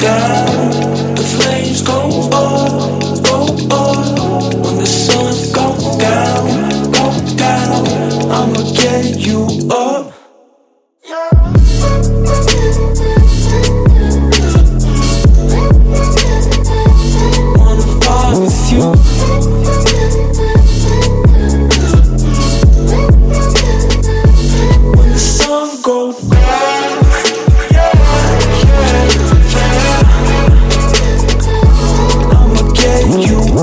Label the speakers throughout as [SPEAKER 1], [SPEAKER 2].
[SPEAKER 1] 다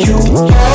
[SPEAKER 1] you.